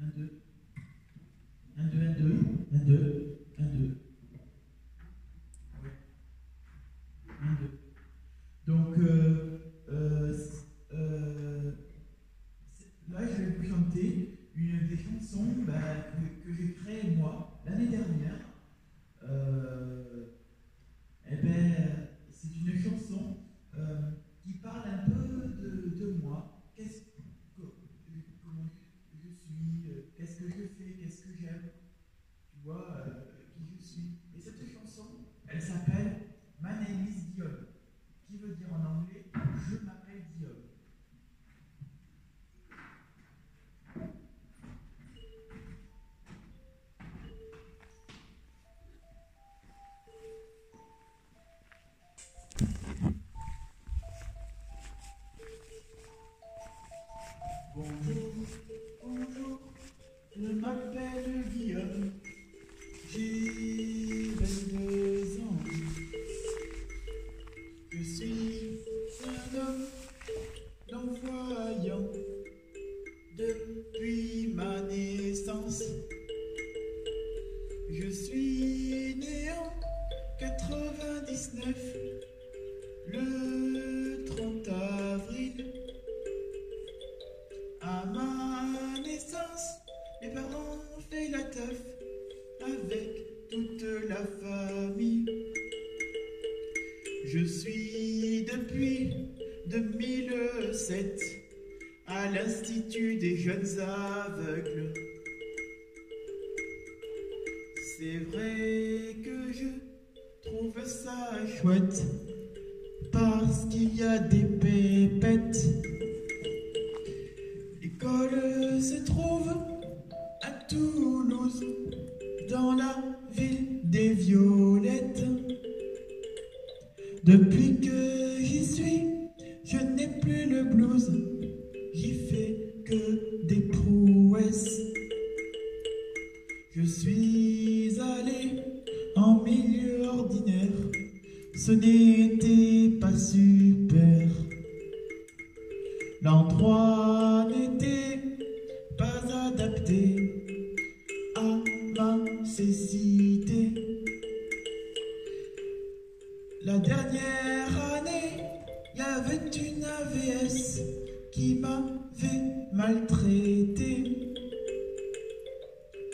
1, 2. 1, 2, 1, 2. 1, 2. 1, 2. Ouais. 1, 2. Donc, euh, euh, euh, là, je vais vous chanter une des chansons bah, que, que j'ai créées moi l'année dernière. Bonjour, bonjour, je m'appelle Guillaume, j'ai 22 ans. Je suis un homme non-voyant depuis ma naissance. Je suis né en 99, mes parents ont fait la teuf avec toute la famille. Je suis depuis 2007 à l'Institut des jeunes aveugles. C'est vrai que je trouve ça chouette parce qu'il y a des pépettes. L'école se trouve à Toulouse, dans la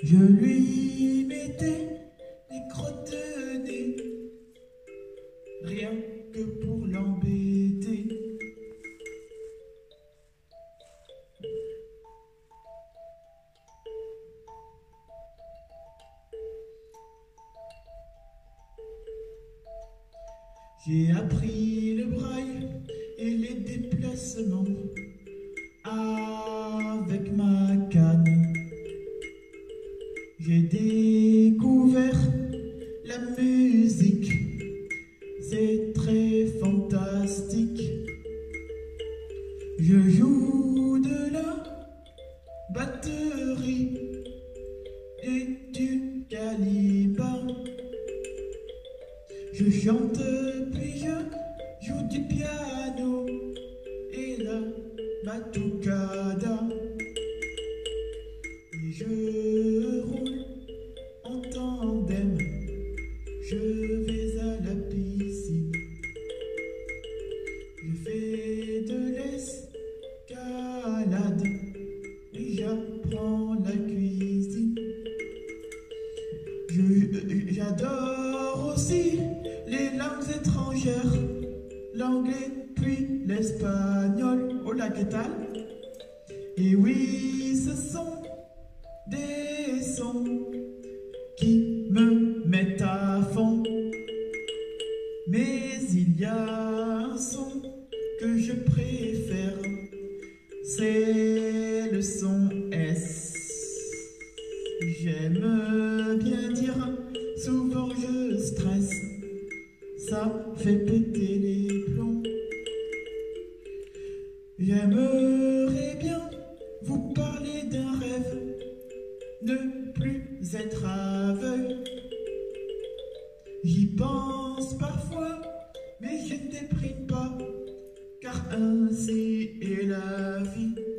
Je lui mettais des crottes de rien que pour l'embêter. J'ai appris le braille et les déplacements ma canne. J'ai découvert la musique, c'est très fantastique. Je joue de la batterie et du calibre. Je chante j'apprends la cuisine. Je- J'adore aussi les langues étrangères, l'anglais puis l'espagnol. Hola, ¿qué tal? Et oui, J'aime bien dire, souvent je stresse, ça fait péter les plombs. J'aimerais bien vous parler d'un rêve, ne plus être aveugle. J'y pense parfois, mais je ne déprime pas, car ainsi est la vie.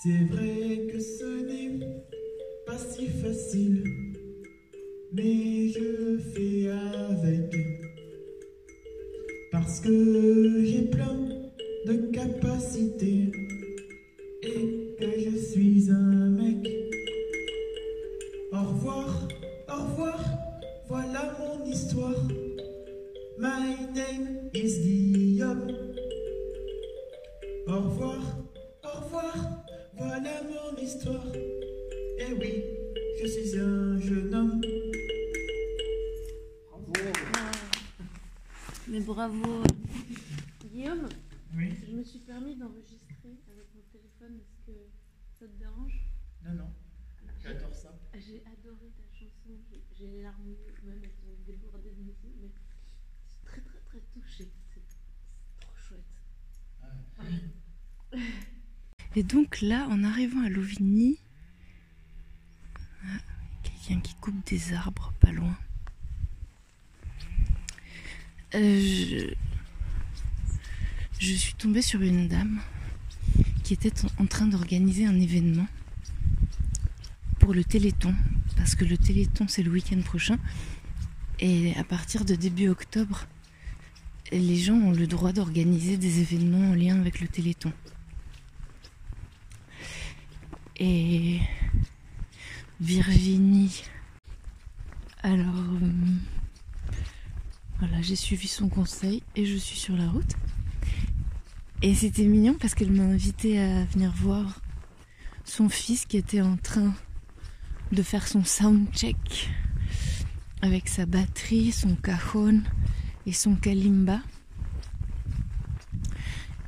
C'est vrai que ce n'est pas si facile, mais je fais avec. Parce que j'ai plein de capacités et que je suis un mec. Au revoir, au revoir, voilà mon histoire. My name is Guillaume. Au revoir, histoire. Eh oui, je suis un jeune homme. Mais bravo Guillaume, Oui, je me suis permis d'enregistrer avec mon téléphone. Est-ce que ça te dérange? Non, non, j'adore ça. J'ai adoré ta chanson. J'ai- les larmes aux yeux, même elles sont débordées de mes yeux. Mais je suis très très très touchée. C'est c'est trop chouette. Et donc là, en arrivant à Louvigny, ah, quelqu'un qui coupe des arbres pas loin. Euh, je... je suis tombée sur une dame qui était en- en train d'organiser un événement pour le Téléthon, parce que le Téléthon c'est le week-end prochain, et à partir de début octobre, les gens ont le droit d'organiser des événements en lien avec le Téléthon. Et Virginie, alors euh, voilà, j'ai suivi son conseil et je suis sur la route. Et c'était mignon parce qu'elle m'a invité à venir voir son fils qui était en train de faire son soundcheck avec sa batterie, son cajon et son kalimba.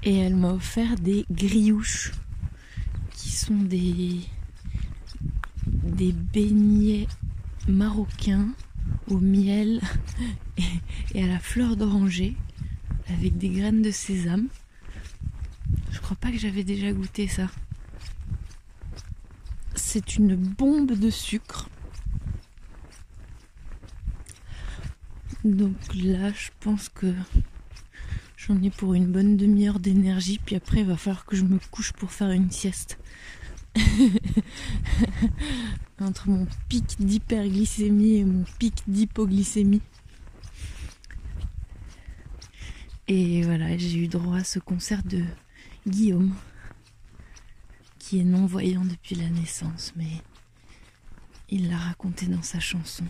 Et elle m'a offert des griouches sont des des beignets marocains au miel et, à la fleur d'oranger avec des graines de sésame. Je crois pas que j'avais déjà goûté ça. C'est une bombe de sucre. Donc là, je pense que pour une bonne demi-heure d'énergie, puis après il va falloir que je me couche pour faire une sieste. Entre mon pic d'hyperglycémie et mon pic d'hypoglycémie. Et voilà, j'ai eu droit à ce concert de Guillaume, qui est non-voyant depuis la naissance, mais il l'a raconté dans sa chanson.